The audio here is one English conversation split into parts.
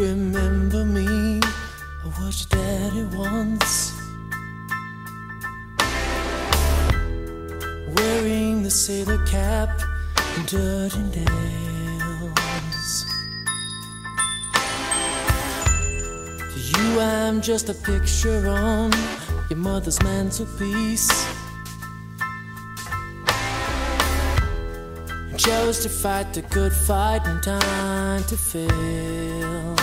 remember me. I was your daddy once. Wearing the sailor cap and dirty nails. To you, I'm just a picture on your mother's mantelpiece. Chose to fight the good fight in time to fail.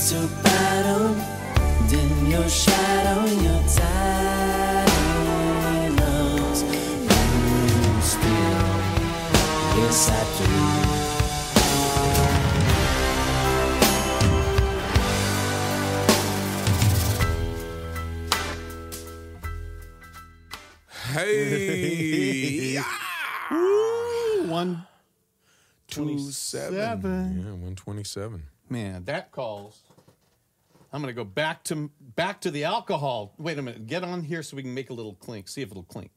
Into battle, and in your shadow, your tiny loves. You still, yes, I do. Hey, One two seven. Seven. Yeah, one twenty seven. man, that calls. I'm gonna go back to back to the alcohol. Wait a minute. Get on here so we can make a little clink. See if it'll clink.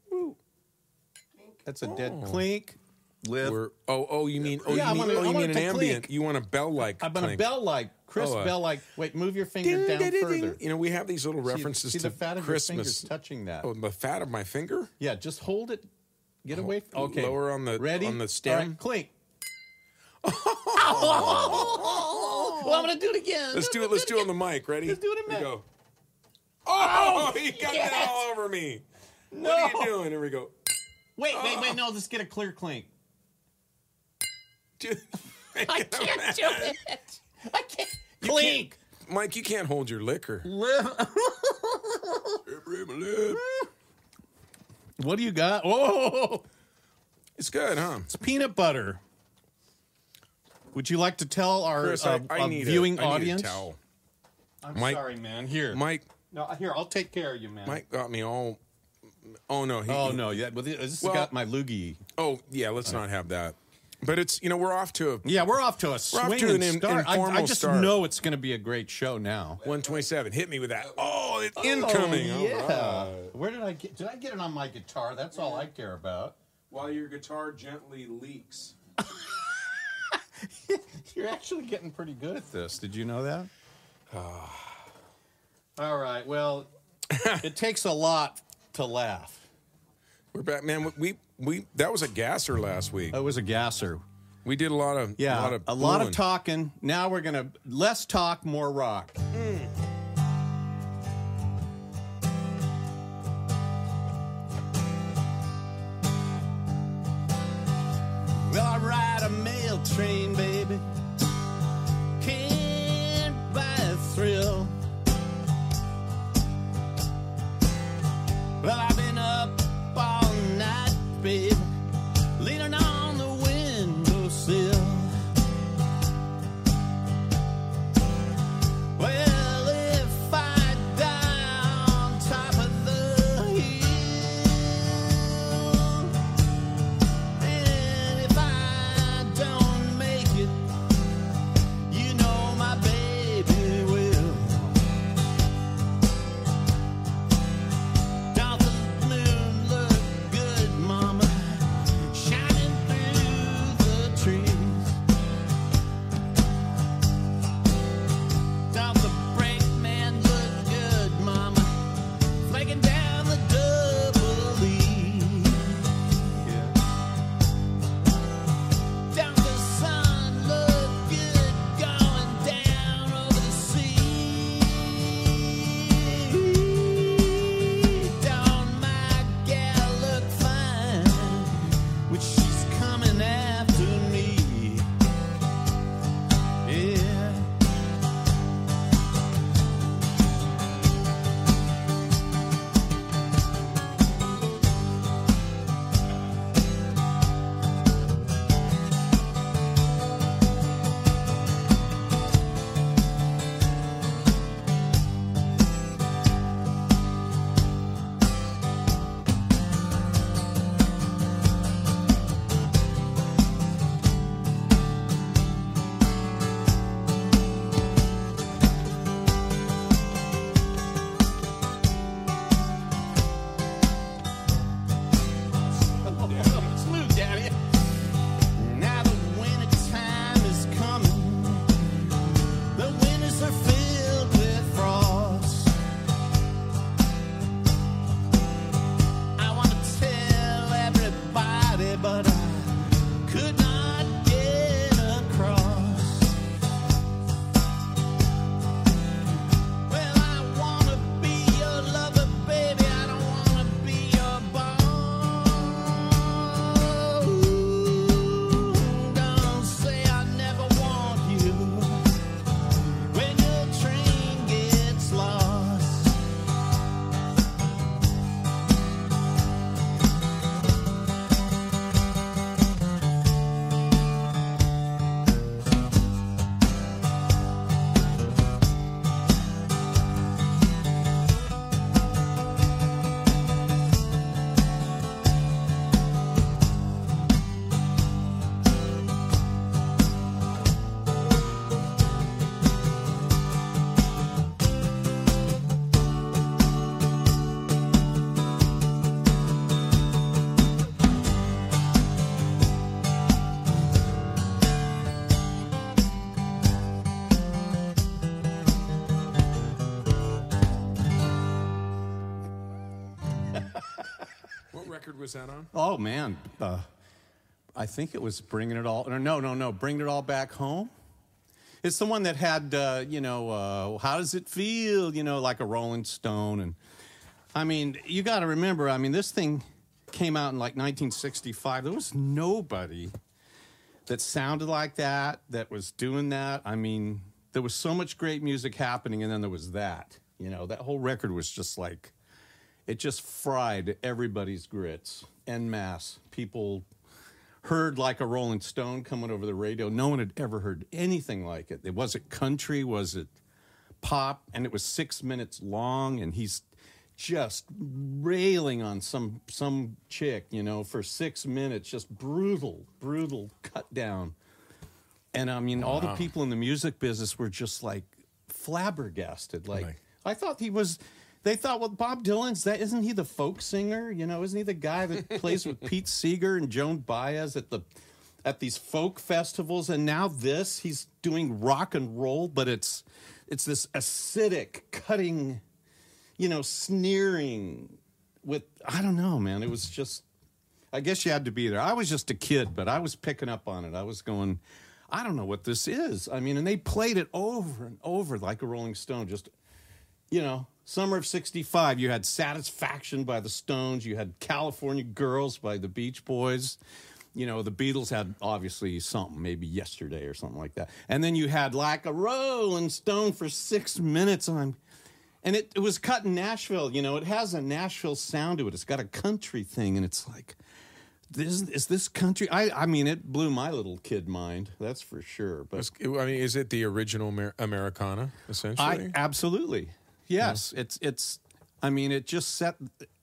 That's a dead clink. Live. We're oh oh you mean oh Yeah, I you mean wanna- oh you want mean an to ambient clink. you want a bell like I'm gonna bell like Chris Oh, uh, bell like. Wait, move your finger down further. You know we have these little See- references see to the fat of Christmas. your fingers touching that. Oh, the fat of my finger. Yeah, just hold it. Get away. From, okay, lower on the- ready on the All stem. right, clink. well, I'm gonna do it again. Let's do it. Let's do it on the mic. Ready? Let's do it Here we go. Oh, oh he got yes. that all over me. No. What are you doing? Here we go. Wait, wait, wait. Oh. No, let's get a clear clink. Dude, I can't do it. I can't. Clink. Mike, you can't hold your liquor. What do you got? Oh, It's good, huh? it's peanut butter. Would you like to tell our Chris, uh, I, I uh, need viewing a, I need audience? a towel. I'm Mike- sorry, man. Here, Mike, no, here. I'll take care of you, man. Mike got me all. Oh no! He, Oh no, yeah. Well, this Well- got my loogie. Oh yeah. Let's not have that. But it's you know we're off to a Yeah, we're off to a We're off to an in- start. I, I just start. know it's going to be a great show now. 127. Hit me with that. Oh, it's incoming. Oh, All yeah. right. Where did I get? Did I get it on my guitar? That's all I care about. While your guitar gently leaks. You're actually getting pretty good at this. Did you know that? all right. Well, it takes a lot to laugh. We're back, man. We we that was a gasser last week. That was a gasser. We did a lot of Yeah, a lot of, a lot of talking. Now we're gonna less talk, more rock. Hmm. Well, I ride a mail train, Oh man, uh, I think it was bringing it all. No, no, no, no, bringing it all back home. It's the one that had, uh, you know, uh, how does it feel? You know, like a Rolling Stone, and I mean, you got to remember. I mean, this thing came out in like 1965. There was nobody that sounded like that that was doing that. I mean, there was so much great music happening, and then there was that. You know, that whole record was just like it just fried everybody's grits en masse. People heard like a Rolling Stone coming over the radio. No one had ever heard anything like it. It wasn't country, was it pop? And it was six minutes long, and he's just railing on some some chick, you know, for six minutes, just brutal, brutal cut down. And I mean, all the people in the music business were just like flabbergasted. Like, Right. I thought he was. They thought, well, Bob Dylan's that isn't he the folk singer? You know, isn't he the guy that plays with Pete Seeger and Joan Baez at the at these folk festivals? And now this, he's doing rock and roll, but it's it's this acidic, cutting, you know, sneering with I don't know, man. It was just I guess you had to be there. I was just a kid, but I was picking up on it. I was going, I don't know what this is. I mean, and they played it over and over like a Rolling Stone. Just, you know, summer of 65, you had Satisfaction by the Stones, you had California Girls by the Beach Boys. You know, the Beatles had obviously something, maybe yesterday or something like that. And then you had like a Rolling Stone for six minutes. And I'm, and it, it was cut in Nashville. You know, it has a Nashville sound to it. It's got a country thing, and it's like, this is this country. I I mean, it blew my little kid mind. That's for sure. But I mean, is it the original Amer- Americana essentially? I absolutely yes. It's it's. I mean, it just set.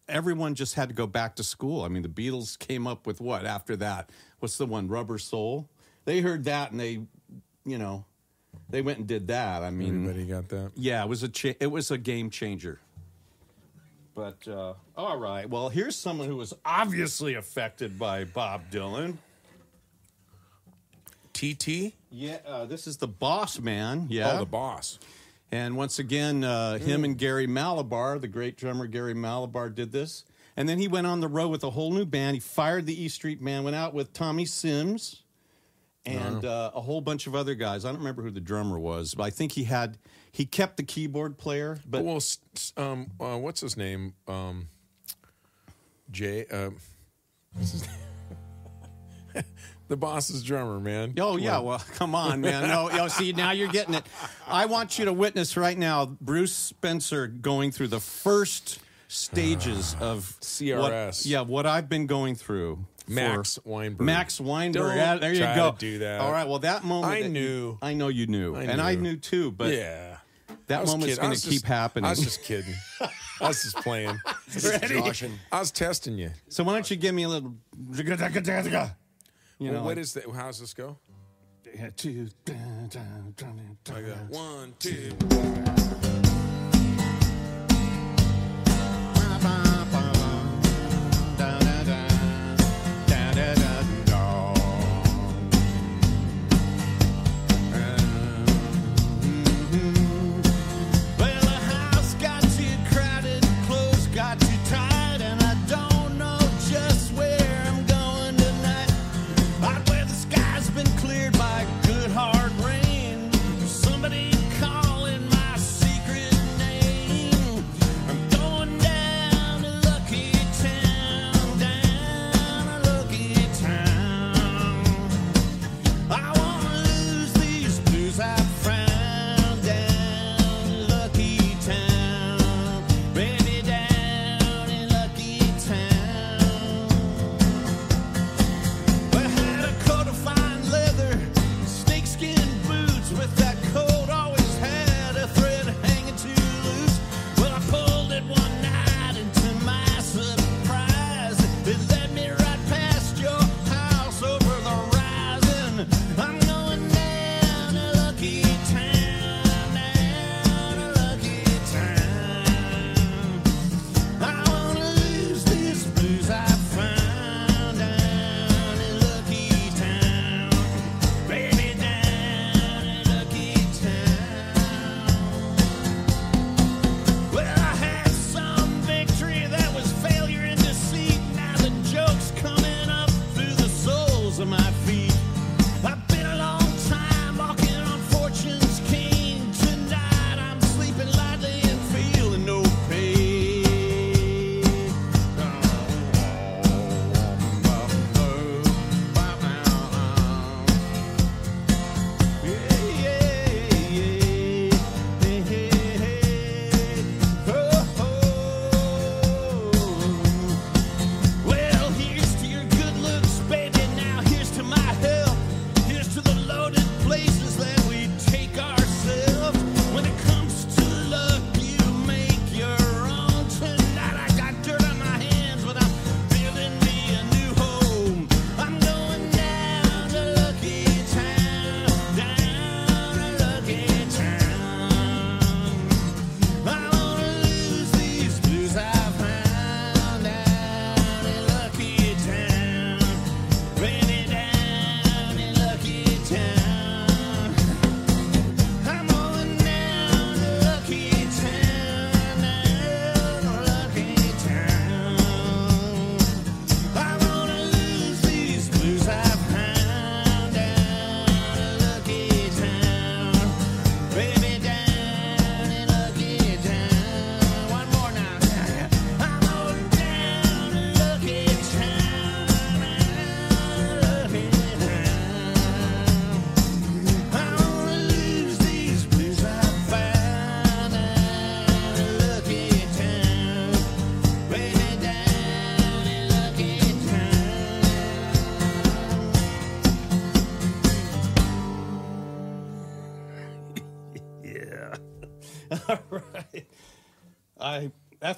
Everyone just had to go back to school. I mean, the Beatles came up with what after that? What's the one? Rubber Soul. They heard that and they, you know, they went and did that. I mean, Everybody got that. yeah, it was a cha- it was a game changer. But uh, all right, well, here's someone who was obviously affected by Bob Dylan. TT. Yeah, uh, this is the Boss Man. Yeah, Oh, the boss. And once again, uh, him and Gary Mallaber, the great drummer Gary Mallaber, did this. And then he went on the road with a whole new band. He fired the E Street Band, went out with Tommy Sims and uh, a whole bunch of other guys. I don't remember who the drummer was, but I think he had he kept the keyboard player. But well, um, uh, what's his name? Um, Jay. Uh, what's his name? the boss's drummer, man. Oh Come yeah, on. well, come on, man. No, yo, see now you're getting it. I want you to witness right now Bruce Spencer going through the first stages of CRS. What, yeah, what I've been going through. Max Weinberg. Max Weinberg. Don't Yeah, there you try go. to do that. All right. Well, that moment. I that you- knew. I know you knew, I and I knew. knew too. But yeah. That was moment's going to keep just- happening. I was just kidding. I was just playing. Joshing. I was testing you. so why don't you give me a little? You know, what like- is that? How's this go? Yeah, two- I got one, two.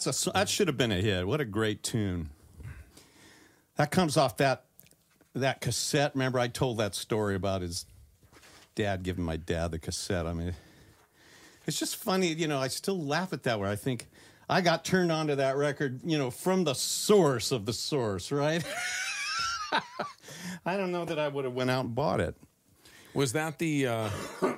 That's a that should have been a hit. What a great tune. That comes off that that cassette. Remember, I told that story about his dad giving my dad the cassette. I mean, it's just funny. You know, I still laugh at that. Where I think I got turned on to that record. You know, from the source of the source, right? I don't know that I would have went out and bought it. Was that the uh,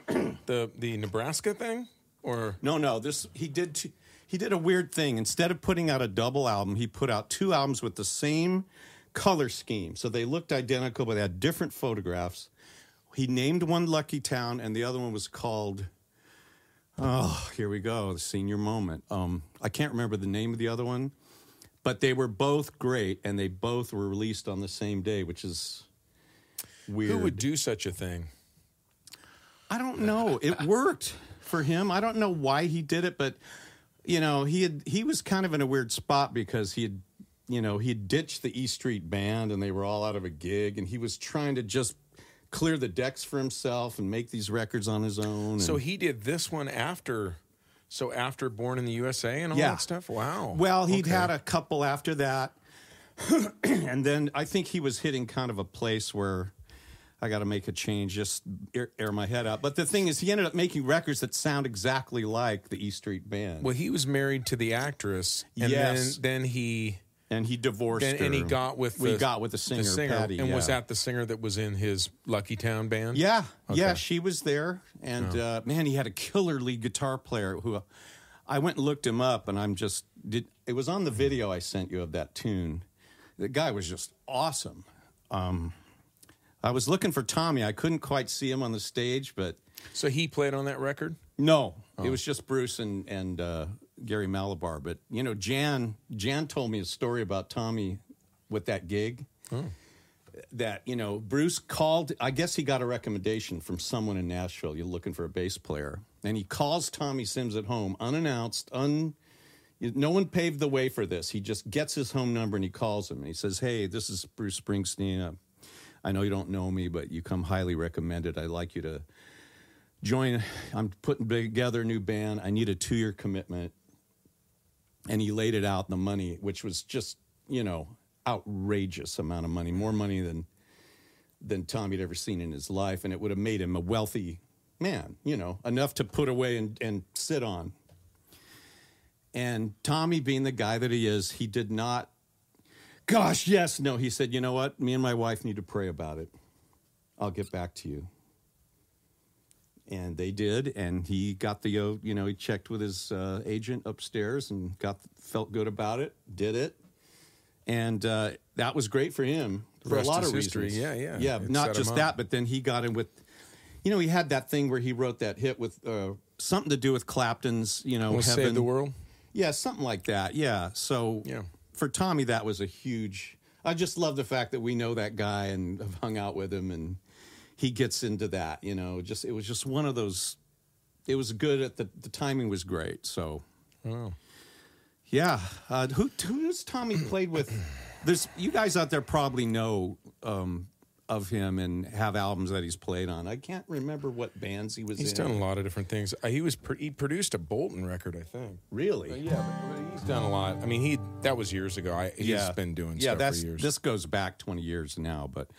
the the Nebraska thing or No, no. This he did. T- he did a weird thing. Instead of putting out a double album, he put out two albums with the same color scheme. So they looked identical, but they had different photographs. He named one Lucky Town, and the other one was called. Oh, here we go. The senior moment. Um, I can't remember the name of the other one, but they were both great, and they both were released on the same day, which is weird. who would do such a thing? I don't know. It worked for him. I don't know why he did it, but you know, he had he was kind of in a weird spot because he had you know, he had ditched the E Street band and they were all out of a gig and he was trying to just clear the decks for himself and make these records on his own. and- So he did this one after, so after Born in the USA and all Yeah. that stuff. Wow. Well, he'd Okay. had a couple after that. and then I think he was hitting kind of a place where I got to make a change, just air, air my head out. But the thing is, he ended up making records that sound exactly like the E Street Band. Well, he was married to the actress, and Yes. then then he and he divorced her. and he got with we the, got with the singer, Patty, and was that the singer that was in his Lucky Town band? Yeah, yeah, she was there, and uh, man, he had a killer lead guitar player who I went and looked him up, and I'm just did. It was on the video I sent you of that tune. The guy was just awesome. Um, I was looking for Tommy. I couldn't quite see him on the stage, but So he played on that record. no, Oh. it was just Bruce and and uh, Gary Mallaber. But you know, Jan Jan told me a story about Tommy with that gig. Oh. That you know, Bruce called. I guess he got a recommendation from someone in Nashville. You're looking for a bass player, and he calls Tommy Sims at home, unannounced, un. No one paved the way for this. He just gets his home number and he calls him and he says, "Hey, this is Bruce Springsteen. I know you don't know me, but you come highly recommended. I'd like you to join. I'm putting together a new band. I need a two year commitment. And he laid it out the money, which was just, you know, outrageous amount of money, more money than than Tommy had ever seen in his life. And it would have made him a wealthy man, you know, enough to put away and, and sit on. And Tommy, being the guy that he is, he did not, gosh, yes, no. He said, you know what? Me and my wife need to pray about it. I'll get back to you and they did and he got the uh, you know he checked with his uh, agent upstairs and got felt good about it did it and uh, that was great for him for a lot of history. reasons Yeah, yeah. yeah It not just that but then he got in with you know he had that thing where he wrote that hit with uh, something to do with clapton's you know We'll save the world. yeah, something like that. Yeah. So Yeah. For Tommy, that was a huge. I just love the fact that we know that guy and have hung out with him, and he gets into that. You know, just it was just one of those. It was good at the the timing was great. So Oh. yeah, uh, who who's Tommy played with? There's you guys out there probably know um, of him and have albums that he's played on. I can't remember what bands he was He's in. done a lot of different things. Uh, he was pr- he produced a Bolton record, I think. Really? Yeah, but, but he's done a lot. I mean, he that was years ago. I, he's been doing yeah, stuff that's, for years. This goes back 20 years now, but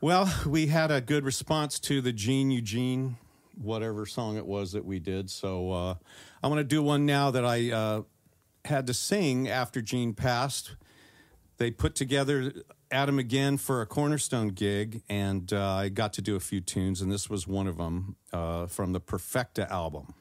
well, we had a good response to the Gene Eugene, whatever song it was that we did. So uh, I want to do one now that I uh, had to sing after Gene passed. They put together Adam Again for a Cornerstone gig, and uh, I got to do a few tunes, and this was one of them uh, from the Perfecta album.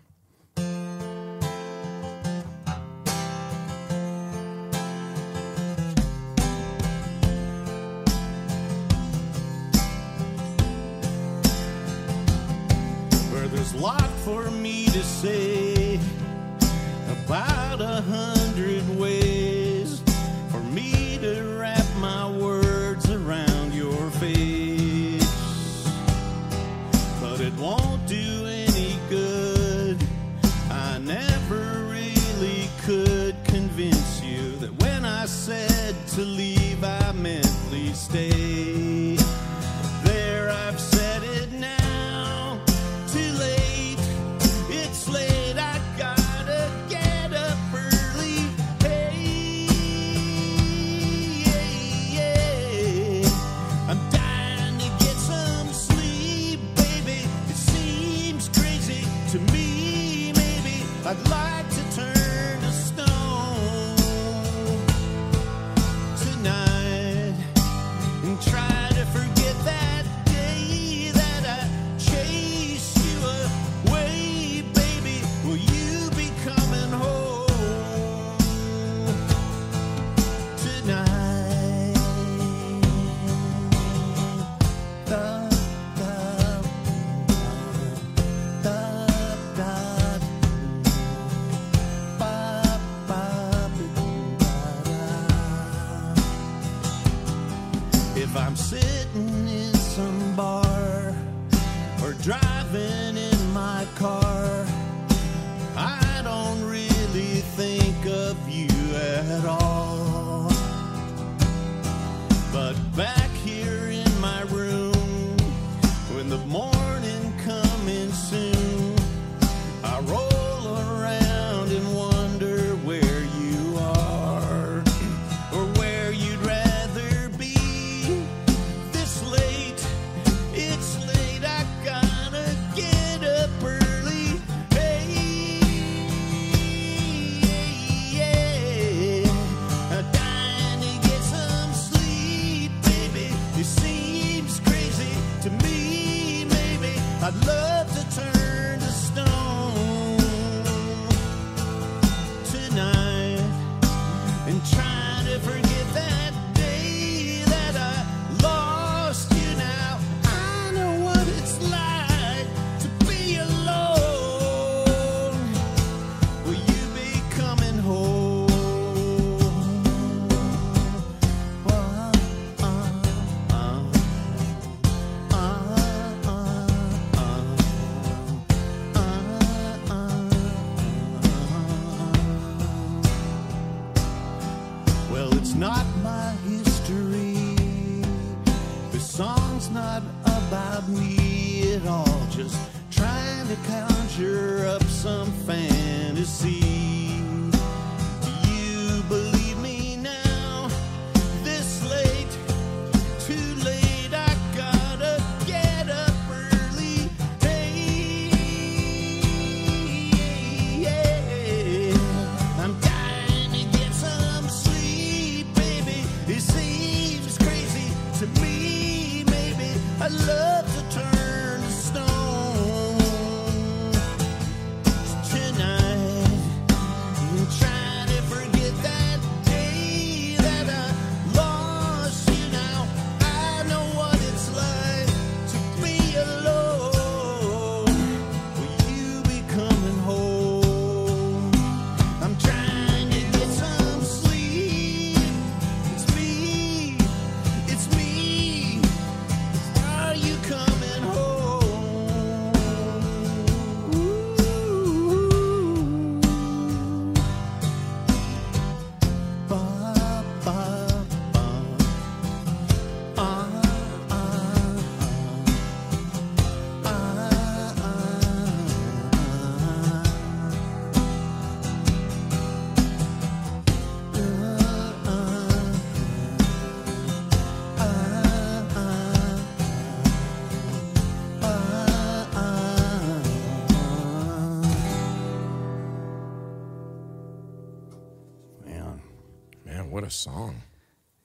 Song.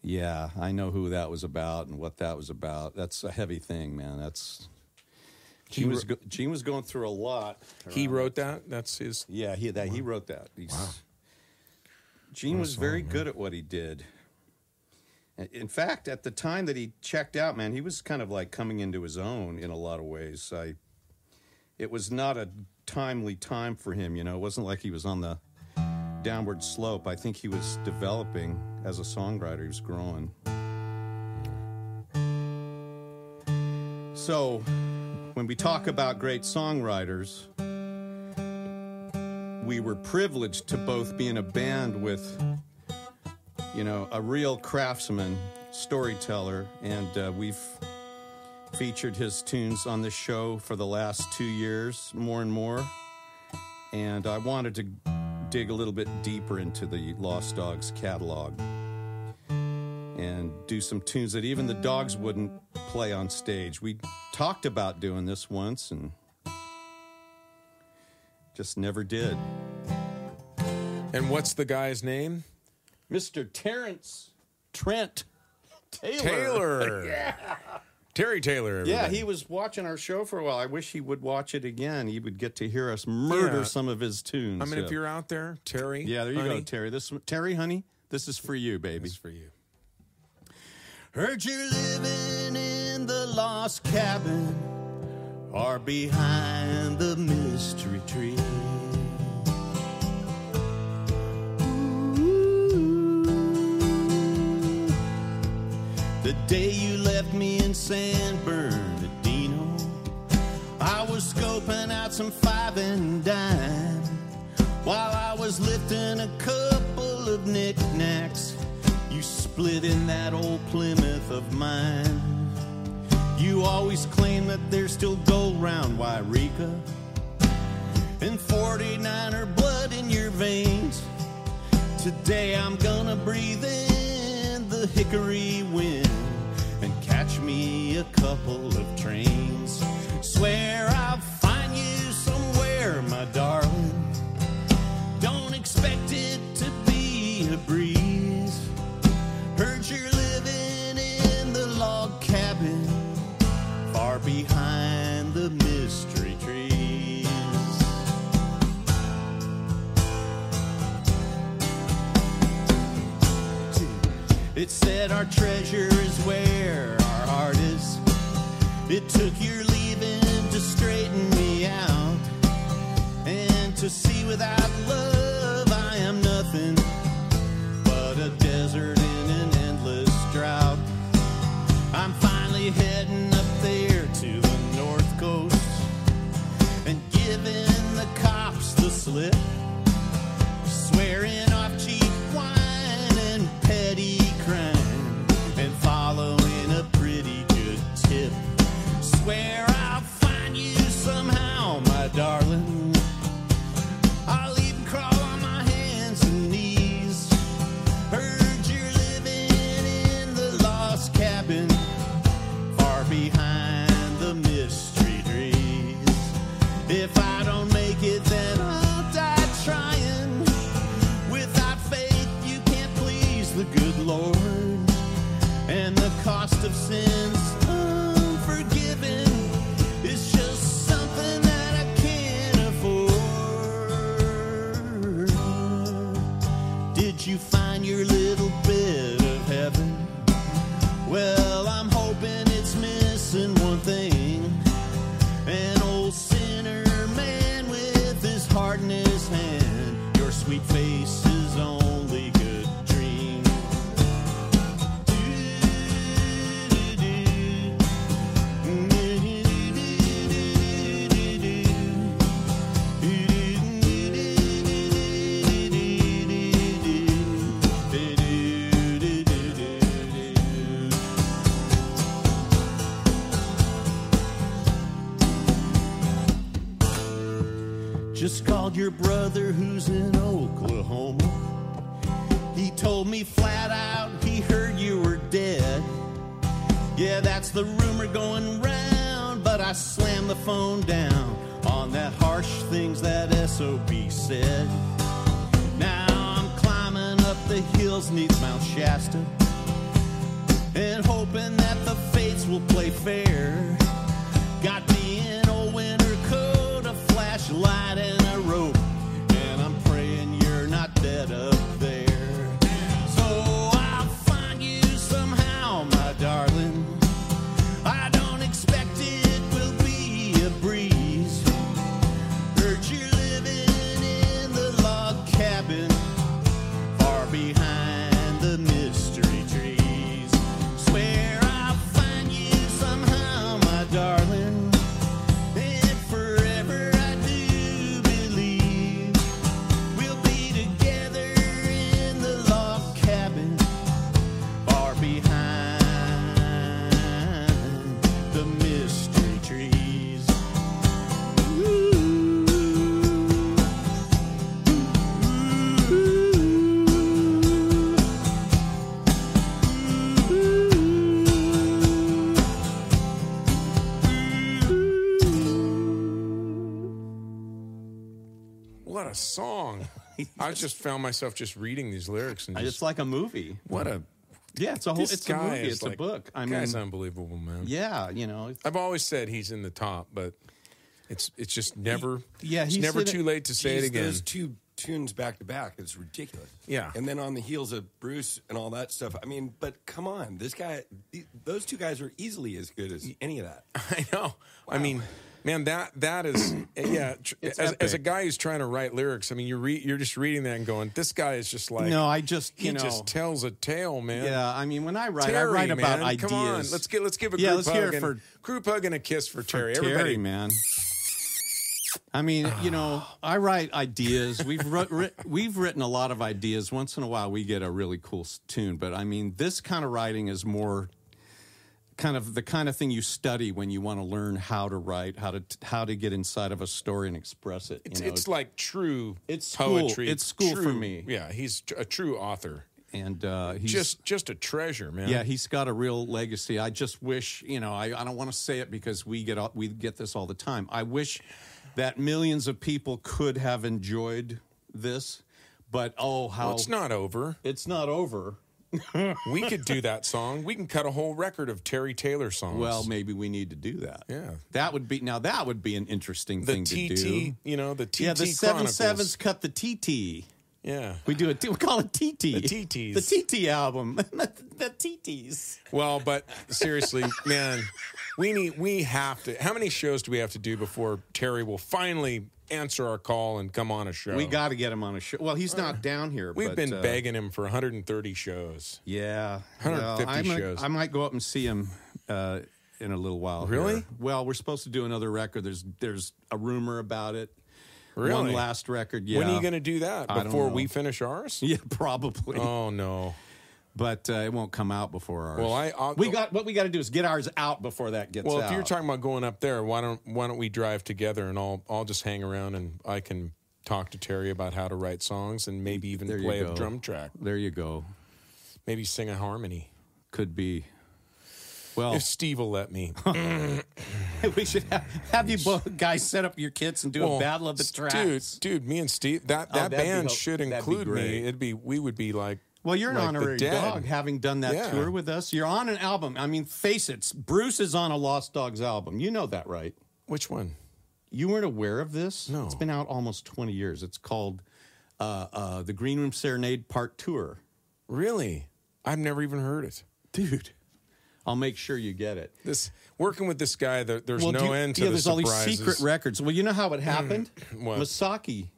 Yeah, I know who that was about and what that was about. That's a heavy thing, man. That's Gene was go, Gene was going through a lot. He wrote that. That's his. Yeah, he that he wrote that. He's, Wow. Gene What a was very man. good at what he did. In fact, at the time that he checked out, man, he was kind of like coming into his own in a lot of ways. I, it was not a timely time for him, you know. It wasn't like he was on the downward slope. I think he was developing as a songwriter. He was growing. So, when we talk about great songwriters, we were privileged to both be in a band with, you know, a real craftsman, storyteller, and uh, we've featured his tunes on the show for the last two years, more and more. And I wanted to dig a little bit deeper into the Lost Dogs catalog and do some tunes that even the dogs wouldn't play on stage. We talked about doing this once and just never did. And what's the guy's name? Mr. Terrence Trent Taylor. Taylor. yeah. Terry Taylor. Yeah, he was watching our show for a while. I wish he would watch it again. He would get to hear us murder Yeah. some of his tunes. I mean, if you're out there, Terry. yeah, there you go, Terry. This Terry, honey, this is for you, baby. This is for you. Heard you're living in the lost cabin or behind the mystery tree. The day you left me in San Bernardino, I was scoping out some five and dime while I was lifting a couple of knickknacks. You split in that old Plymouth of mine. You always claim that there's still gold round Eureka and 49er blood in your veins. Today I'm gonna breathe in the hickory wind and catch me a couple of trains. Swear I'll find you somewhere, my darling. It said our treasure is where our heart is. It took your leaving to straighten me out. And to see without love, I am nothing but a desert in an endless drought. I'm finally heading up there to the north coast and giving the cops the slip. If I don't your brother who's in Oklahoma. He told me flat out he heard you were dead. Yeah, that's the rumor going round, but I slammed the phone down on that harsh things that SOB said. Now I'm climbing up the hills neath Mount Shasta and hoping that the fates will play fair. Got me coat, flashlight, and a rope, and I'm praying you're not dead up there. A song! I just found myself just reading these lyrics and just, It's like a movie. what a Yeah, it's a whole. this It's a guy movie. is It's like- a book. I mean, guy's unbelievable, man. yeah, you know, it's- I've always said he's in the top, but it's it's just never. Yeah, it's he's never in it- too late to say it Geez, again. Those two tunes back to back, it's ridiculous. Yeah. And then on the heels of Bruce and all that stuff. I mean, but come on, this guy, th- those two guys are easily as good as any of that. I know. I mean, Man, that that is eh, yeah. As, as a guy who's trying to write lyrics, I mean, you read, you're just reading that and going, "This guy is just like no, I just he you know. just tells a tale, man." yeah, I mean, when I write, Terry, I write about man, ideas. Come on, let's get let's give a Yeah, group let's hug and, for- group hug and a kiss for, Terry. Terry, Everybody, man. I mean, you know, I write ideas. We've writ- we've written a lot of ideas. Once in a while, we get a really cool tune. But I mean, this kind of writing is more kind of the kind of thing you study when you want to learn how to write, how to how to get inside of a story and express it. you It's, it's like true It's school. poetry. It's school for me. Yeah, he's a true author. and uh, he's Just just a treasure, man. Yeah, he's got a real legacy. I just wish, you know, I, I don't want to say it because we get all, we get this all the time. I wish that millions of people could have enjoyed this, but oh, how Well, it's not over. it's not over. We could do that song. We can cut a whole record of Terry Taylor songs. Well, maybe we need to do that. Yeah. that would be now. That would be an interesting the thing to do. you know, the TT Yeah, the seven Chronicles. sevens cut the TT. Yeah. We do it. We call it TT. The TTs. The TT album. the TTs. Well, but seriously, man, we need we have to. How many shows do we have to do before Terry will finally answer our call and come on a show? We got to get him on a show. Well, he's not down here. We've but, been uh, begging him for 130 shows. Yeah, 150 I might, shows. I might go up and see him uh, in a little while. Really? here. Well, we're supposed to do another record. There's there's a rumor about it. Really? One last record. Yeah. When are you going to do that? Before we finish ours? Yeah, probably. Oh no. But uh, it won't come out before ours. Well, I- I'll we got what we got to do is get ours out before that gets Well, out. if you're talking about going up there, why don't why don't we drive together and I'll I'll just hang around and I can talk to Terry about how to write songs and maybe even There play a drum track, there you go. maybe sing a harmony. Could be. Well, If Steve will let me. we should have, have you both guys set up your kits and do Well, a battle of the tracks. Dude, dude, me and Steve, that, Oh, that be band should include me. It'd be we would be like Well, you're an like honorary dog, having done that Yeah. tour with us. You're on an album. I mean, face it, Bruce is on a Lost Dogs album. You know that, right? Which one? You weren't aware of this? No. It's been out almost 20 years. It's called uh, uh, the Green Room Serenade Part Tour. Really? I've never even heard it. Dude, I'll make sure you get it. This working with this guy, there, there's Well, no you- end to yeah, the there's all these secret records. Well, you know how it mm, happened? What? Masaki.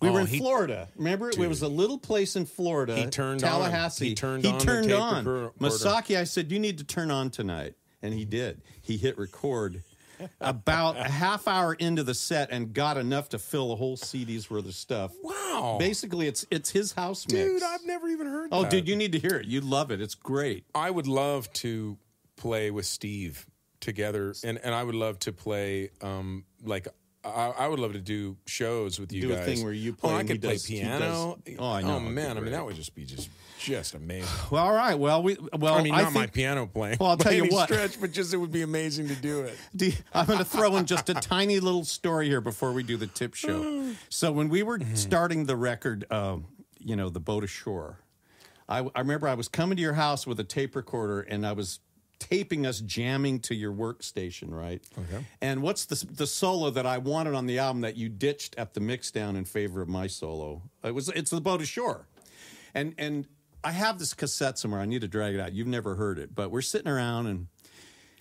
We Oh, were in he- Florida. Remember, it was a little place in Florida. He turned on. Tallahassee. He turned He on the turned tape on. Masaki, I said, "You need to turn on tonight," and he did. He hit record about a half hour into the set and got enough to fill a whole CD's worth of stuff. Wow. Basically, it's it's his house mix. Dude, I've never even heard oh, that. dude, you need to hear it. You love it. It's great. I would love to play with Steve together, and, and I would love to play um like I, I would love to do shows with you guys. Do a thing where you Oh, play I could play does- piano. does- Oh, I know. Oh man, I mean that would just be just just amazing. Well, all right. Well, we well. I mean, not my think- piano playing. Well, I'll tell you what. stretch, but just it would be amazing to do it. Do I'm going to throw in just a tiny little story here before we do the tip show. So when we were starting the record, um, you know, the boat ashore, I, I remember I was coming to your house with a tape recorder and I was taping us jamming to your workstation, right? Okay. And what's the the solo that I wanted on the album that you ditched at the mixdown in favor of my solo? It was it's the boat ashore, and and I have this cassette somewhere. I need to drag it out. You've never heard it, but we're sitting around and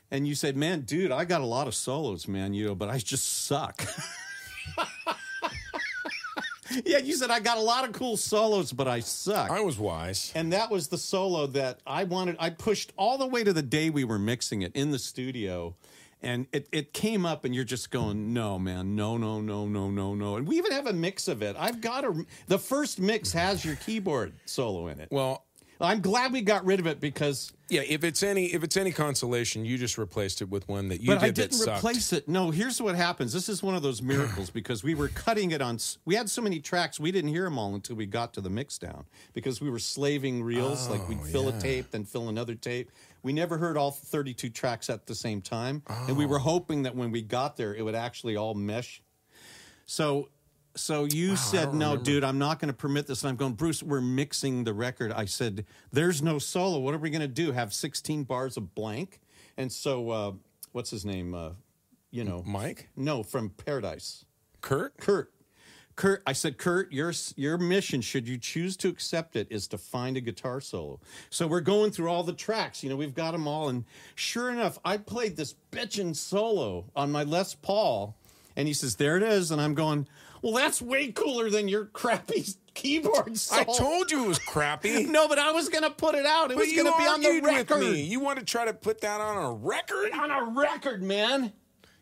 and you said, "Man, dude, I got a lot of solos, man. You know, but I just suck." yeah, you said I got a lot of cool solos, but I suck. I was wise. and that was the solo that I wanted. I pushed all the way to the day we were mixing it in the studio. And it, it came up, and you're just going, no, man, no, no, no, no, no, no. And we even have a mix of it. I've got a. The first mix has your keyboard solo in it. Well, I'm glad we got rid of it because yeah. If it's any if it's any consolation, you just replaced it with one that you but did I didn't replace it. No, here's what happens. This is one of those miracles because we were cutting it on. We had so many tracks, we didn't hear them all until we got to the mix down because we were slaving reels. like we'd fill a oh, tape, then fill another tape. We never heard all 32 tracks at the same time, and we oh. were hoping that when we got there, it would actually all mesh. So. So you said no, dude. I'm not going to permit this. And I'm going, Bruce. We're mixing the record. I said, "There's no solo. What are we going to do? Have 16 bars of blank?" And so, uh, what's his name? Uh, you know, Mike, no, from Paradise. Kurt. Kurt. Kurt, I said, Kurt, your your mission, should you choose to accept it, is to find a guitar solo. So we're going through all the tracks. You know, we've got them all, and sure enough, I played this bitchin' solo on my Les Paul, and he says, "There it is," and I'm going, "Well, that's way cooler than your crappy keyboard solo." I told you it was crappy. No, but I was going to put it out. It But was going to be on the argued with record. me. You want to try to put that on a record? On a record, man.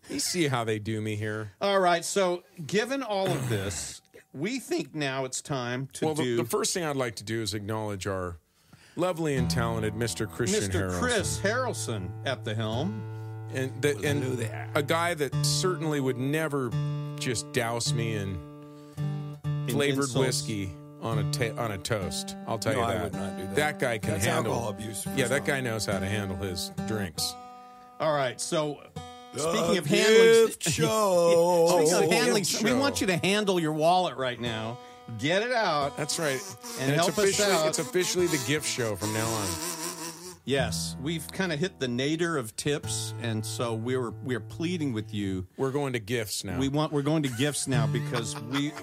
You see how they do me here. All right. So, given all of this, we think now it's time to Well, the, do the first thing I'd like to do is acknowledge our lovely and talented Mr. Christian Mr. Harrelson. Chris Harrelson at the helm. and the, and a guy that certainly would never just douse me in flavored insults. whiskey on a ta- on a toast. I'll tell No, you I that. would not do that. guy can That's handle alcohol abuse, Yeah, first that guy knows how to handle his drinks. All right. So, speaking of handling, show. speaking of handling, gift we want you to handle your wallet right now. Get it out. That's right. And it's help us out. it's officially the gift show from now on. Yes, we've kind of hit the nadir of tips, and so we're we're pleading with you. We're going to gifts now. We want we're going to gifts now because we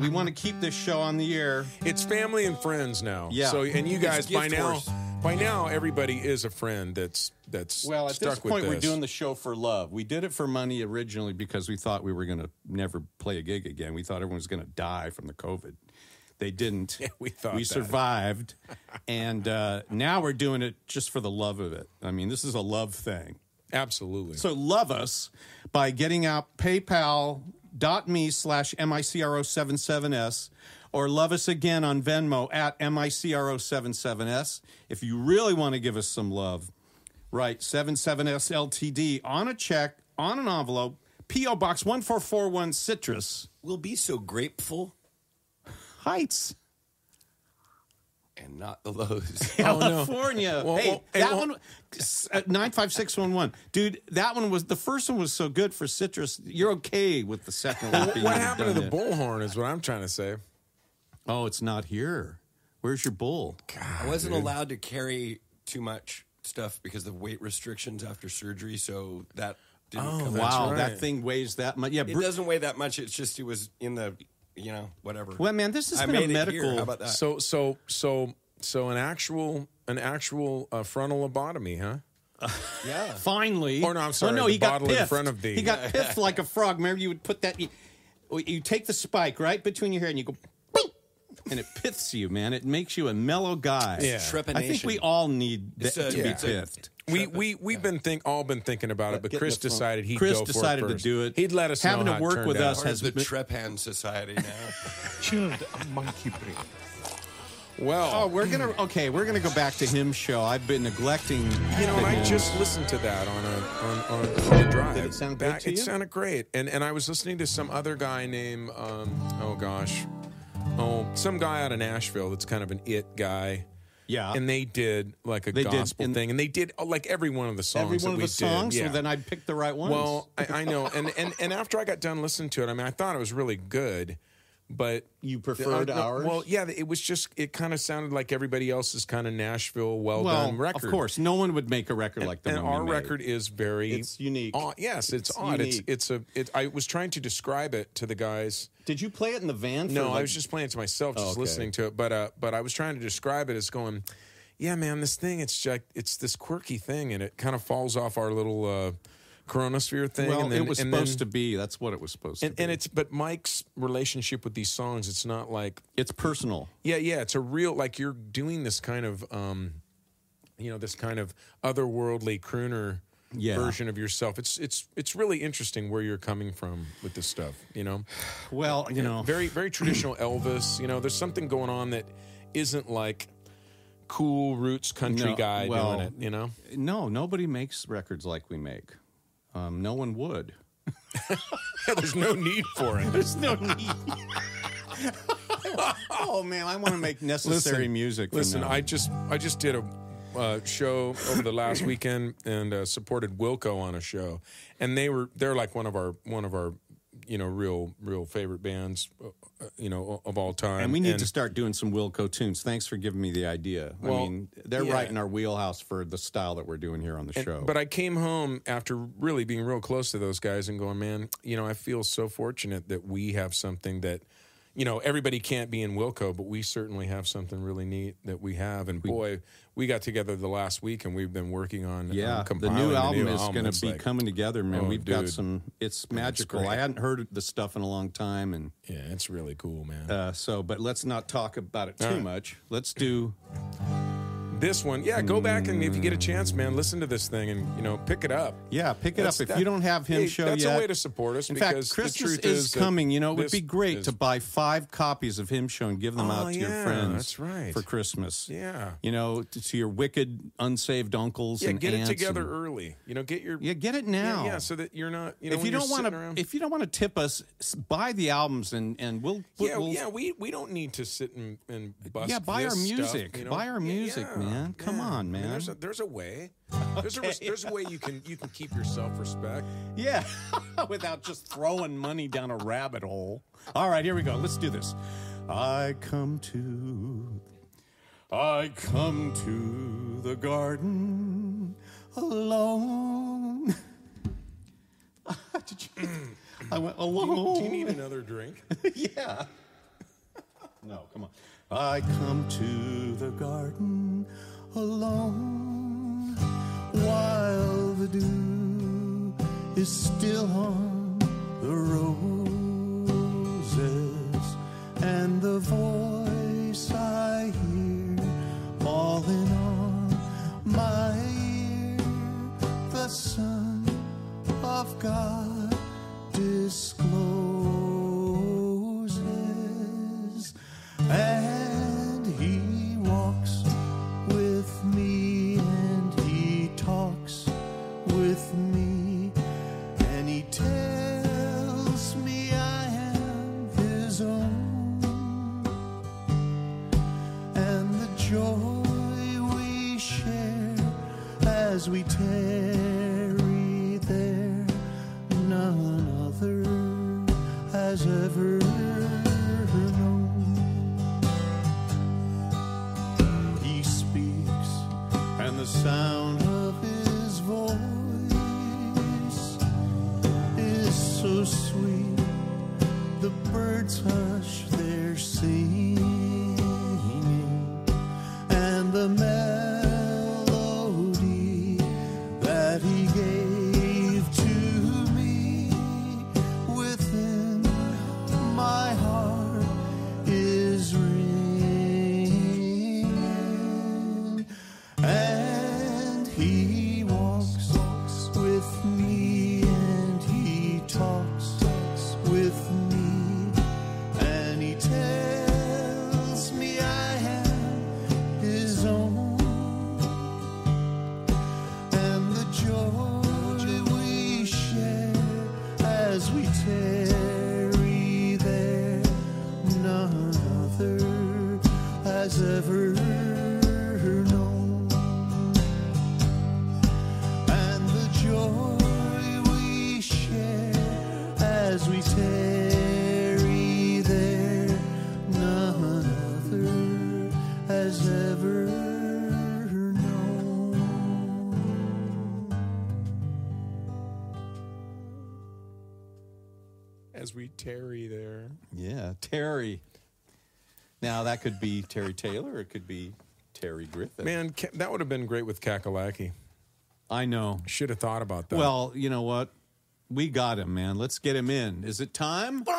we want to keep this show on the air. It's family and friends now. Yeah. So and you guys by now horse. by now everybody is a friend that's that's Well, at this point, with we're doing the show for love. We did it for money originally because we thought we were going to never play a gig again. We thought everyone was going to die from the COVID. They didn't. Yeah, we thought we that. survived, and uh, now we're doing it just for the love of it. I mean, this is a love thing. Absolutely. So love us by getting out paypal.me slash MICRO77S or love us again on Venmo at MICRO77S. If you really want to give us some love, write 77S LTD on a check, on an envelope, P.O. Box 1441 Citrus We'll be so grateful Heights, and not the lows. California. Well, hey, well, hey, that well- one, uh, 95611. Dude, that one was, the first one was so good for Citrus. You're okay with the second one. being what happened to done the bullhorn is what I'm trying to say. Oh, it's not here. Where's your bull? I wasn't allowed to carry too much stuff because of weight restrictions after surgery, so that didn't Oh, come wow, right. that thing weighs that much. Yeah, It Bru- doesn't weigh that much. It's just it was in the, you know, whatever. well, man, this has I been a medical. How about that? So so so so an actual an actual uh, frontal lobotomy, huh? yeah. Finally, Or no, I'm sorry, Oh, no, the he got bottle in front of the- He got pithed like a frog. Remember, you would put that. You, you take the spike right between your hair, and you go, "Boing," and it piths you, man. It makes you a mellow guy. Yeah. Trepanation. I think we all need that a- to be pithed. We we we've been think all been thinking about it, but Chris decided he'd Chris go for decided it to do it. He'd let us Having know to how it work with out. us Or has the been- Trepan Society now. chilled monkey brain. Well, Oh, we're gonna okay. We're gonna go back to him show. I've been neglecting. You know, I just listened to that on a on, on, on the drive. Did it sound good to It you? sounded great, and and I was listening to some other guy named um, oh gosh, oh some guy out of Nashville that's kind of an it guy. Yeah. and they did like a They gospel and- thing, and they did uh, like every one of the songs every that one of we the songs. did. Yeah. So then I'd pick the right ones. Well, I, I know, and, and and after I got done listening to it, I mean, I thought it was really good, but You preferred Uh, no, ours? Well, yeah, it was just it kind of sounded like everybody else's kind of Nashville well, well, done record. of course, no one would make a record like the and our made. record is very It's unique. odd. yes, it's, It's odd. unique. It's it's a. It, I was trying to describe it to the guys. Did you play it in the van? For No, like- I was just playing it to myself, just Oh, okay. listening to it. But uh, but I was trying to describe it as going, yeah, man, this thing. It's just, it's this quirky thing, and it kind of falls off our little uh, chronosphere thing. Well, and then, it was and supposed then, to be. That's what it was supposed And, to be. and it's but Mike's relationship with these songs, it's not like it's personal. yeah, yeah. It's a real like you're doing this kind of um, you know, this kind of otherworldly crooner Yeah. version of yourself. It's it's it's really interesting where you're coming from with this stuff. You know, Well, you know, very very traditional Elvis. You know, there's something going on that isn't like cool roots country No, guy well, doing it. You know, no, nobody makes records like we make. Um, no one would. there's no need for it. There's no need. oh man, I want to make necessary Listen, music. for Listen, now. I just I just did a uh, show over the last weekend and uh, supported Wilco on a show, and they were they're like one of our one of our you know real real favorite bands uh, you know of all time. and we need to start doing some Wilco tunes. Thanks for giving me the idea. I Well, mean, they're yeah. right in our wheelhouse for the style that we're doing here on the And- show. But I came home after really being real close to those guys and going, man, you know, I feel so fortunate that we have something that you know, everybody can't be in Wilco, but we certainly have something really neat that we have. And boy, we got together the last week and we've been working on Yeah, on the new album is going to be like- coming together, man. Oh, We've got some. It's magical. I hadn't heard the stuff in a long time, and Yeah, it's really cool, man. uh, so. But let's not talk about it too right. much. Let's do. This one, yeah, go back and if you get a hmm. chance, man, listen to this thing and you know pick it up. Yeah, pick it That's- up if that- you don't have him hey, show that's yet. a way to support us In because fact, the Christmas truth is, is coming. You know, it would be great is- to buy five copies of him show and give them Oh, out to your friends. that's right. for Christmas. Yeah. you know, to, to your wicked unsaved uncles Yeah, and get it together and- early. You know, get your yeah, get it now. yeah, so that you're not. You know, if you don't want to, if you don't want to tip us, buy the albums and and we'll, we'll yeah, we'll- yeah, we we don't need to sit and and bust. Yeah, buy our music. Buy our Yeah, music, yeah, man. Come yeah. on, I mean, man. there's a there's a way. There's a there's a way you can you can keep your self respect. Yeah, without just throwing money down a rabbit hole. All right, here we go. Let's do this. I come to, I come to the garden alone. Did you- mm. I went alone. Do you need another drink? yeah. No, come on. I come to the garden alone while the dew is still on As we tarry there. Yeah, Terry. Now that could be Terry Taylor, it could be Terry Griffin. Man, that would have been great with Kakalaki. I know. Should have thought about that. Well, you know what? We got him, man. Let's get him in. Is it time?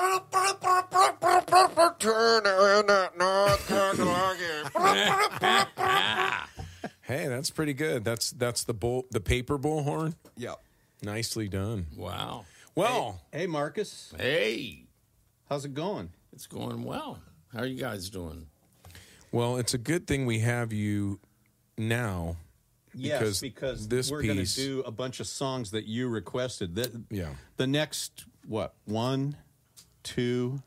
hey, that's pretty good. That's that's the bull, the paper bullhorn. Yeah. Nicely done. Wow. Well, Hey, Marcus. Hey, How's it going? it's going well. How are you guys doing? well, it's a good thing we have you now. Yes, because because this we're going to piece- do a bunch of songs that you requested. That Yeah. The next what? One, two.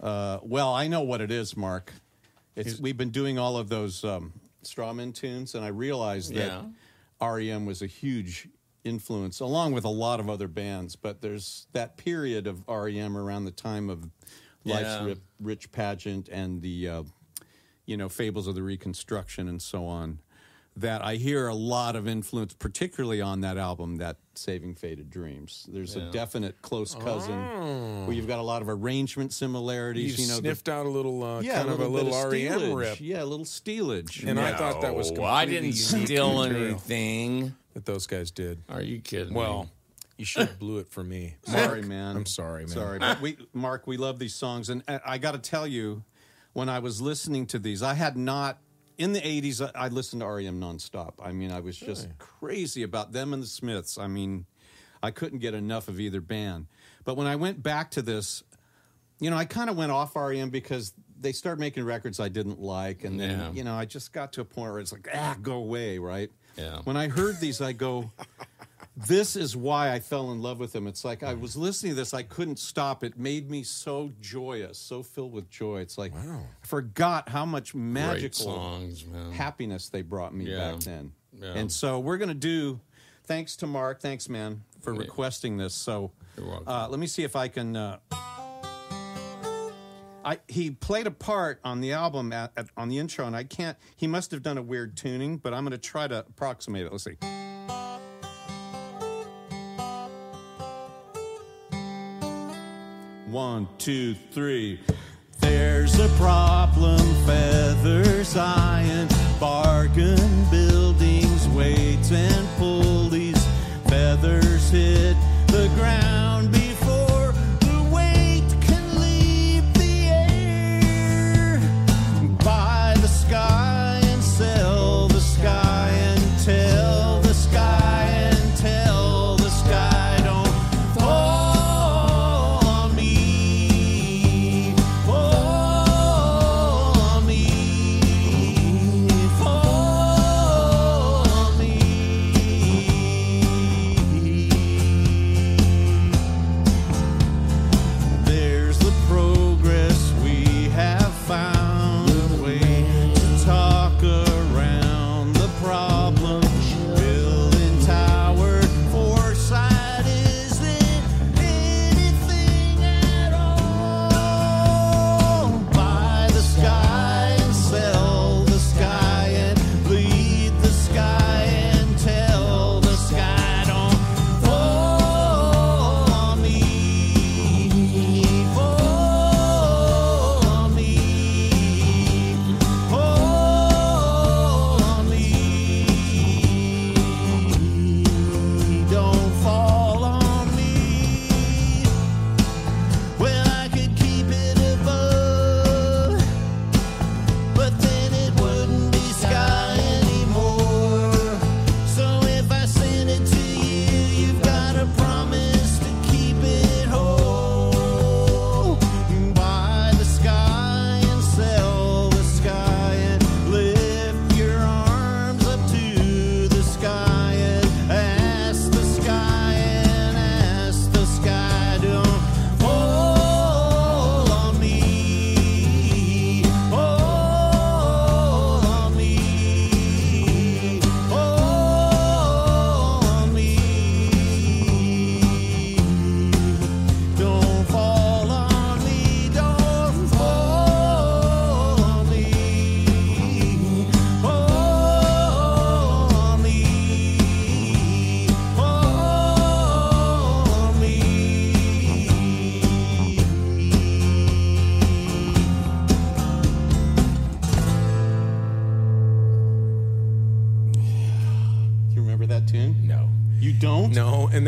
Uh, well, I know what it is, Mark. It's we've been doing all of those um, Strawman tunes, and I realized that Yeah. REM was a huge influence, along with a lot of other bands. But there's that period of REM around the time of Life's Yeah. Rip, Rich Pageant and the, uh, you know, Fables of the Reconstruction and so on. that I hear a lot of influence, particularly on that album, that Saving Faded Dreams. There's a definite close cousin where you've got a lot of arrangement You, similarities. You, know, the- sniffed out a little, uh, yeah, kind of a little REM steelage. rip, Yeah, a little steelage. and I thought that was No, completely I didn't steal material anything. That those guys did. Are you kidding? Well, me? you should have blew it for me. Sorry, man. I'm sorry, man. Sorry, but we, Mark, we love these songs, and I got to tell you, when I was listening to these, I had not. In the '80s, I I listened to REM nonstop. I mean, I was just crazy about them and the Smiths. I mean, I couldn't get enough of either band. But when I went back to this, you know, I kind of went off REM because they started making records I didn't like, and then Yeah. you know, I just got to a point where it's like, ah, go away, right? Yeah. When I heard these, I go, this is why I fell in love with them. It's like I was listening to this, I couldn't stop. It made me so joyous, so filled with joy. It's like I forgot how much magical songs, happiness they brought me Yeah. back then. Yeah. And so we're gonna do. Thanks to Mark. Thanks, man, for Yeah. requesting this. So uh, let me see if I can. Uh, I, he played a part on the album at, at, on the intro, and I can't. He must have done a weird tuning, but I'm going to try to approximate it. Let's see. One, two, three. There's a problem, feathers, iron, bargain, buildings, weights, and pulleys. Feathers hit the ground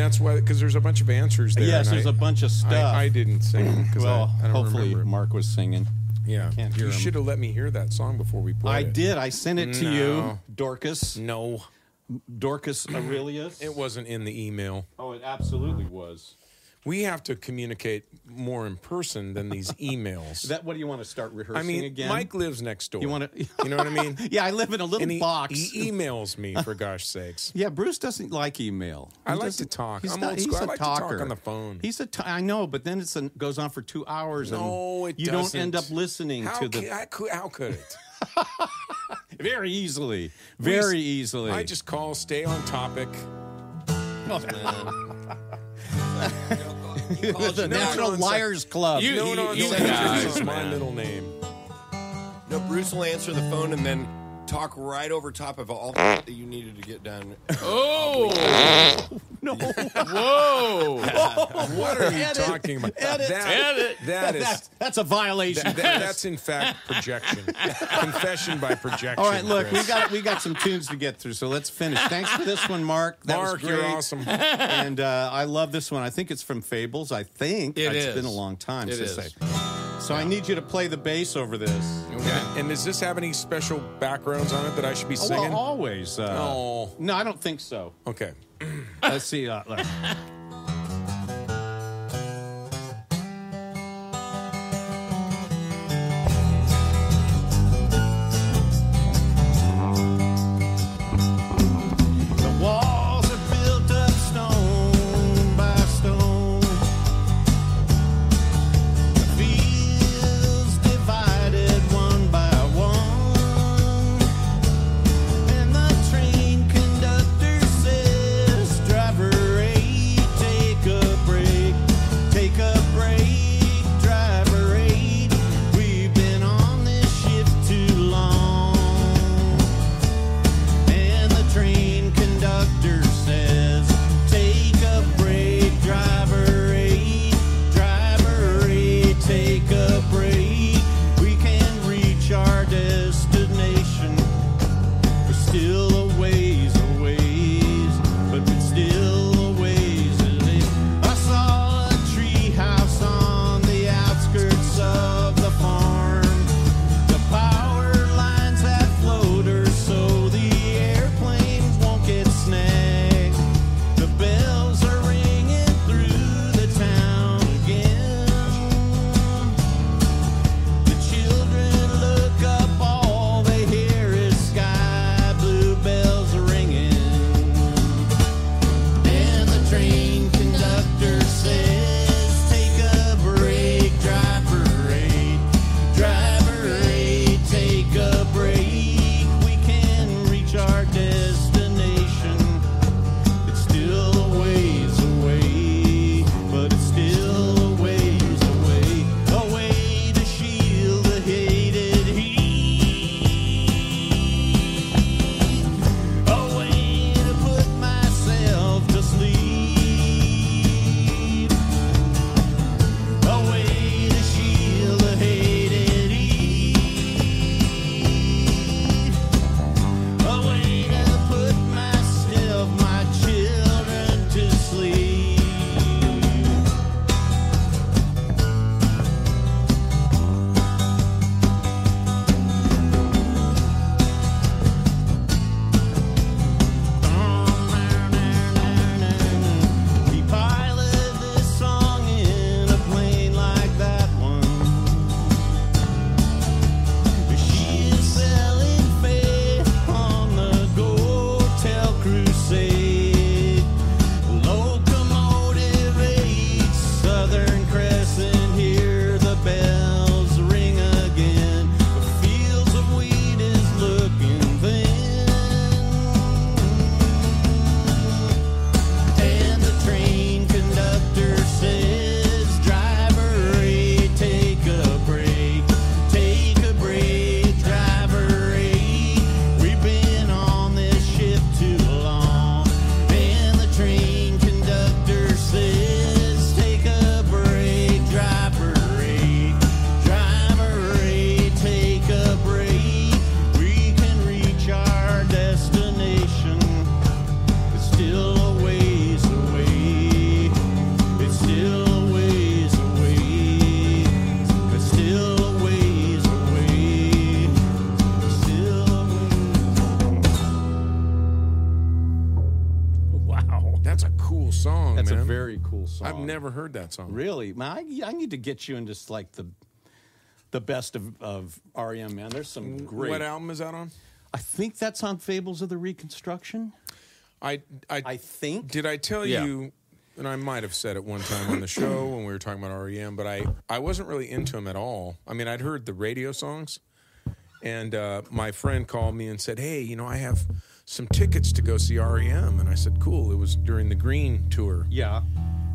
that's why because there's a bunch of answers there. Yes, there's I- a bunch of stuff. I, I didn't sing because well, I, I don't hopefully remember. Mark was singing. Yeah, can't hear you should have let me hear that song before we played it. I it. did. I sent it to you, Dorcas. No, Dorcas Aurelius. it wasn't in the email. oh, it absolutely was. We have to communicate more in person than these emails. That. What do you want to start rehearsing I mean, again? Mike lives next door. You wanna- you know what I mean? Yeah, I live in a little he, box. he emails me for gosh sakes. yeah, Bruce doesn't like email. I like to talk. He's I'm not, old he's school. I a like to talk talker. on the phone. He's a. T- I know, but then it's a, goes on for two hours. No, and it you don't end up listening How, to the how could, how could it? very easily, very easily. I just call, stay on topic. Oh, the National no, Liars Club. You- no, no, you no, guys, this is my man. middle name. No, Bruce will answer the phone and then talk right over top of all that you needed to get done. Oh, No, whoa! What are you Edit. talking about? Edit. That, Edit. that is that's, that's a violation. that- that- that's in fact projection. Confession by projection. All right, look, we got we got some tunes to get through, so let's finish. Thanks for this one, Mark. That was Mark, you're great. awesome. and uh, I love this one. I think it's from Fables. I think It it's is. been a long time It since is. I. So I need you to play the bass over this. Okay. And does this have any special backgrounds on it that I should be Oh, singing? well, always. Uh, Oh. No, I don't think so. Okay. Let's see. Uh, never heard that song. really. Man, I, I need to get you into s- like the the best of, of REM. Man, there's some great. What album is that on? I think that's on Fables of the Reconstruction. I I, I think. did I tell Yeah. you and I might have said it one time on the show when we were talking about REM, but I I wasn't really into them at all. I mean, I'd heard the radio songs and uh, my friend called me and said, "Hey, you know, I have some tickets to go see REM." And I said, "Cool." It was during the Green tour. Yeah.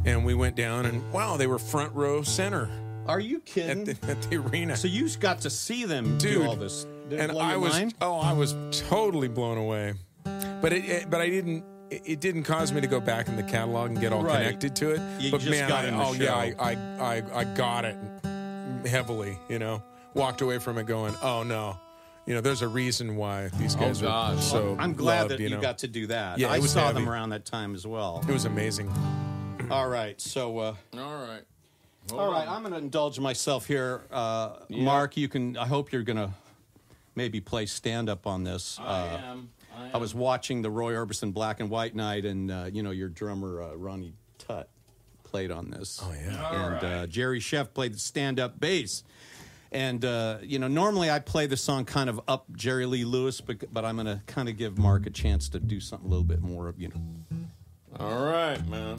And we went down and wow, they were front row center Are you at kidding? the, at the arena. so you got to see them do all this. Did it and blow I was mind? oh, I was totally blown away. But it, it- but I didn't. It it didn't cause me to go back in the catalog and get all Right. connected to it. You but just man, got I, in the oh yeah, I, show. I I I got it heavily. You know, walked away from it going, oh no, you know, there's a reason why these oh, guys are gosh. so. I'm glad loved, that you, know. got to do that. Yeah, it I was saw heavy. them around that time as well. It was amazing. All right, so uh, All right. all right, I'm going to indulge myself here. Uh, Mark, you can. I hope you're going to maybe play stand up on this. I Uh, am. I am. I was watching the Roy Orbison Black and White night, and uh, you know your drummer uh, Ronnie Tutt played on this. Oh yeah. and uh, Jerry Scheff played the stand-up bass. And uh, you know, normally I play the song kind of up Jerry Lee Lewis, but, but I'm going to kind of give Mark a chance to do something a little bit more, of you know. All right, man.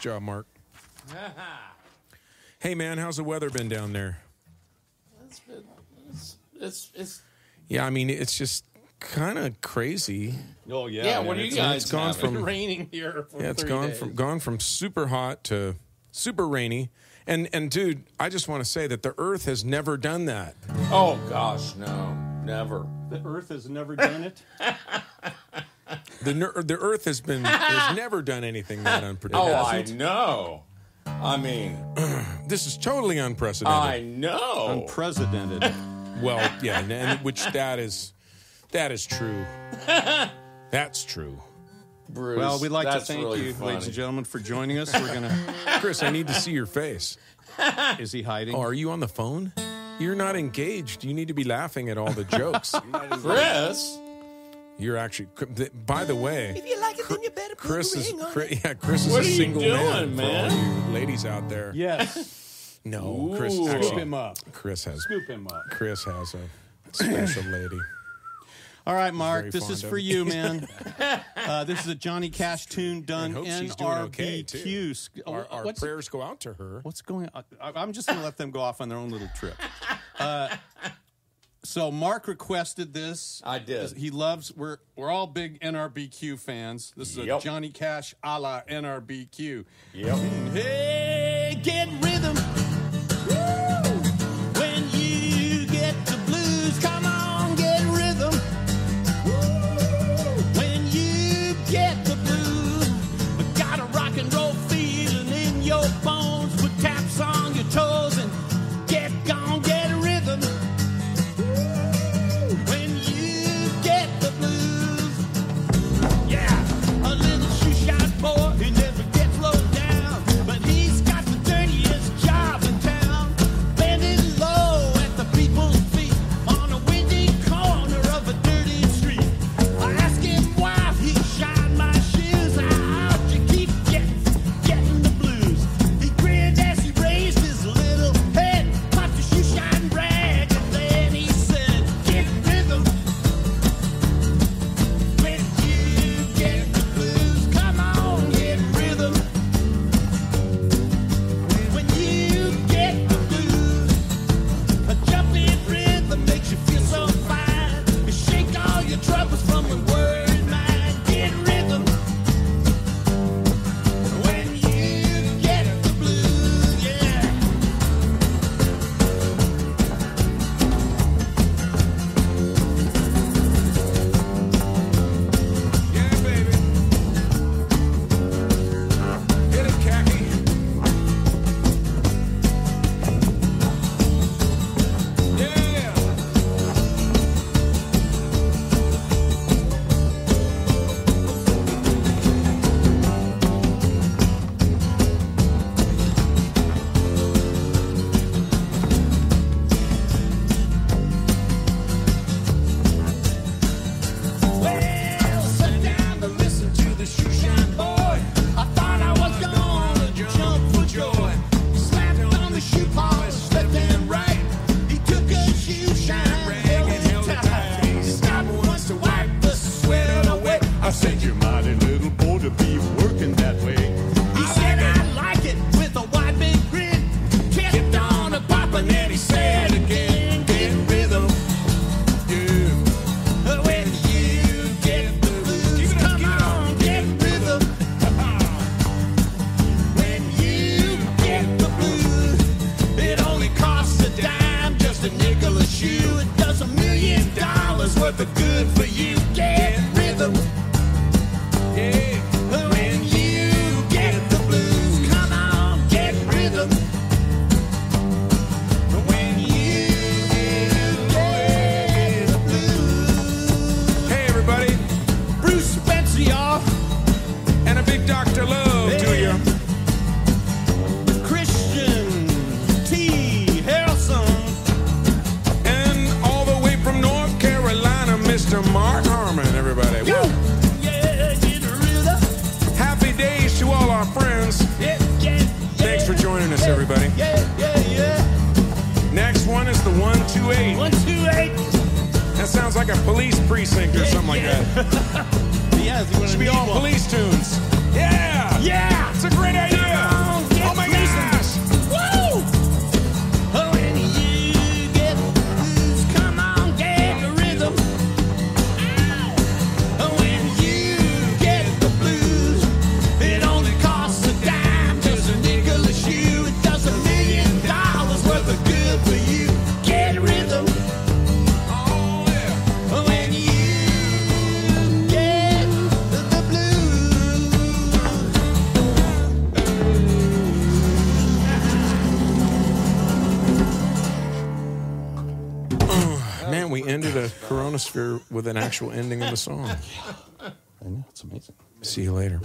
job, Mark. hey, man, how's the weather been down there? It's been, it's, it's, it's yeah, I mean, it's just kind of crazy. Oh yeah, yeah. What are you guys? It's gone from raining here. yeah, it's gone days. from gone from super hot to super rainy. And and dude, I just want to say that the Earth has never done that. Oh gosh, no, never. The Earth has never done it. the ner- the Earth has been has never done anything that unpredictable. Oh, I know. I mean, this is totally unprecedented. I know. Unprecedented. well, yeah, and, and which that is that is true. That's true. Bruce, well, we'd like to thank really you, funny. ladies and gentlemen, for joining us. We're gonna, Chris. I need to see your face. Is he hiding? Oh, are you on the phone? You're not engaged. You need to be laughing at all the jokes. Chris. You're actually. By the way, if you like it, then you better Chris is. Chris, yeah, Chris is what a single doing, man. man? For ladies out there, yes. No, Ooh. Chris. Actually, Scoop him up. Chris has. Scoop him up. Chris has a special lady. All right, Mark, this is for you, man. uh, this is a Johnny Cash tune done NRBQ. Okay too. Uh, our, our prayers it? go out to her. What's going on? I, am just going to let them go off on their own little trip. Uh, So Mark requested this. I did. He loves. We're we're all big NRBQ fans. This is a. Johnny Cash a la NRBQ. Yep. hey, get rhythm. Actual ending of the song. I know it's amazing. See you later.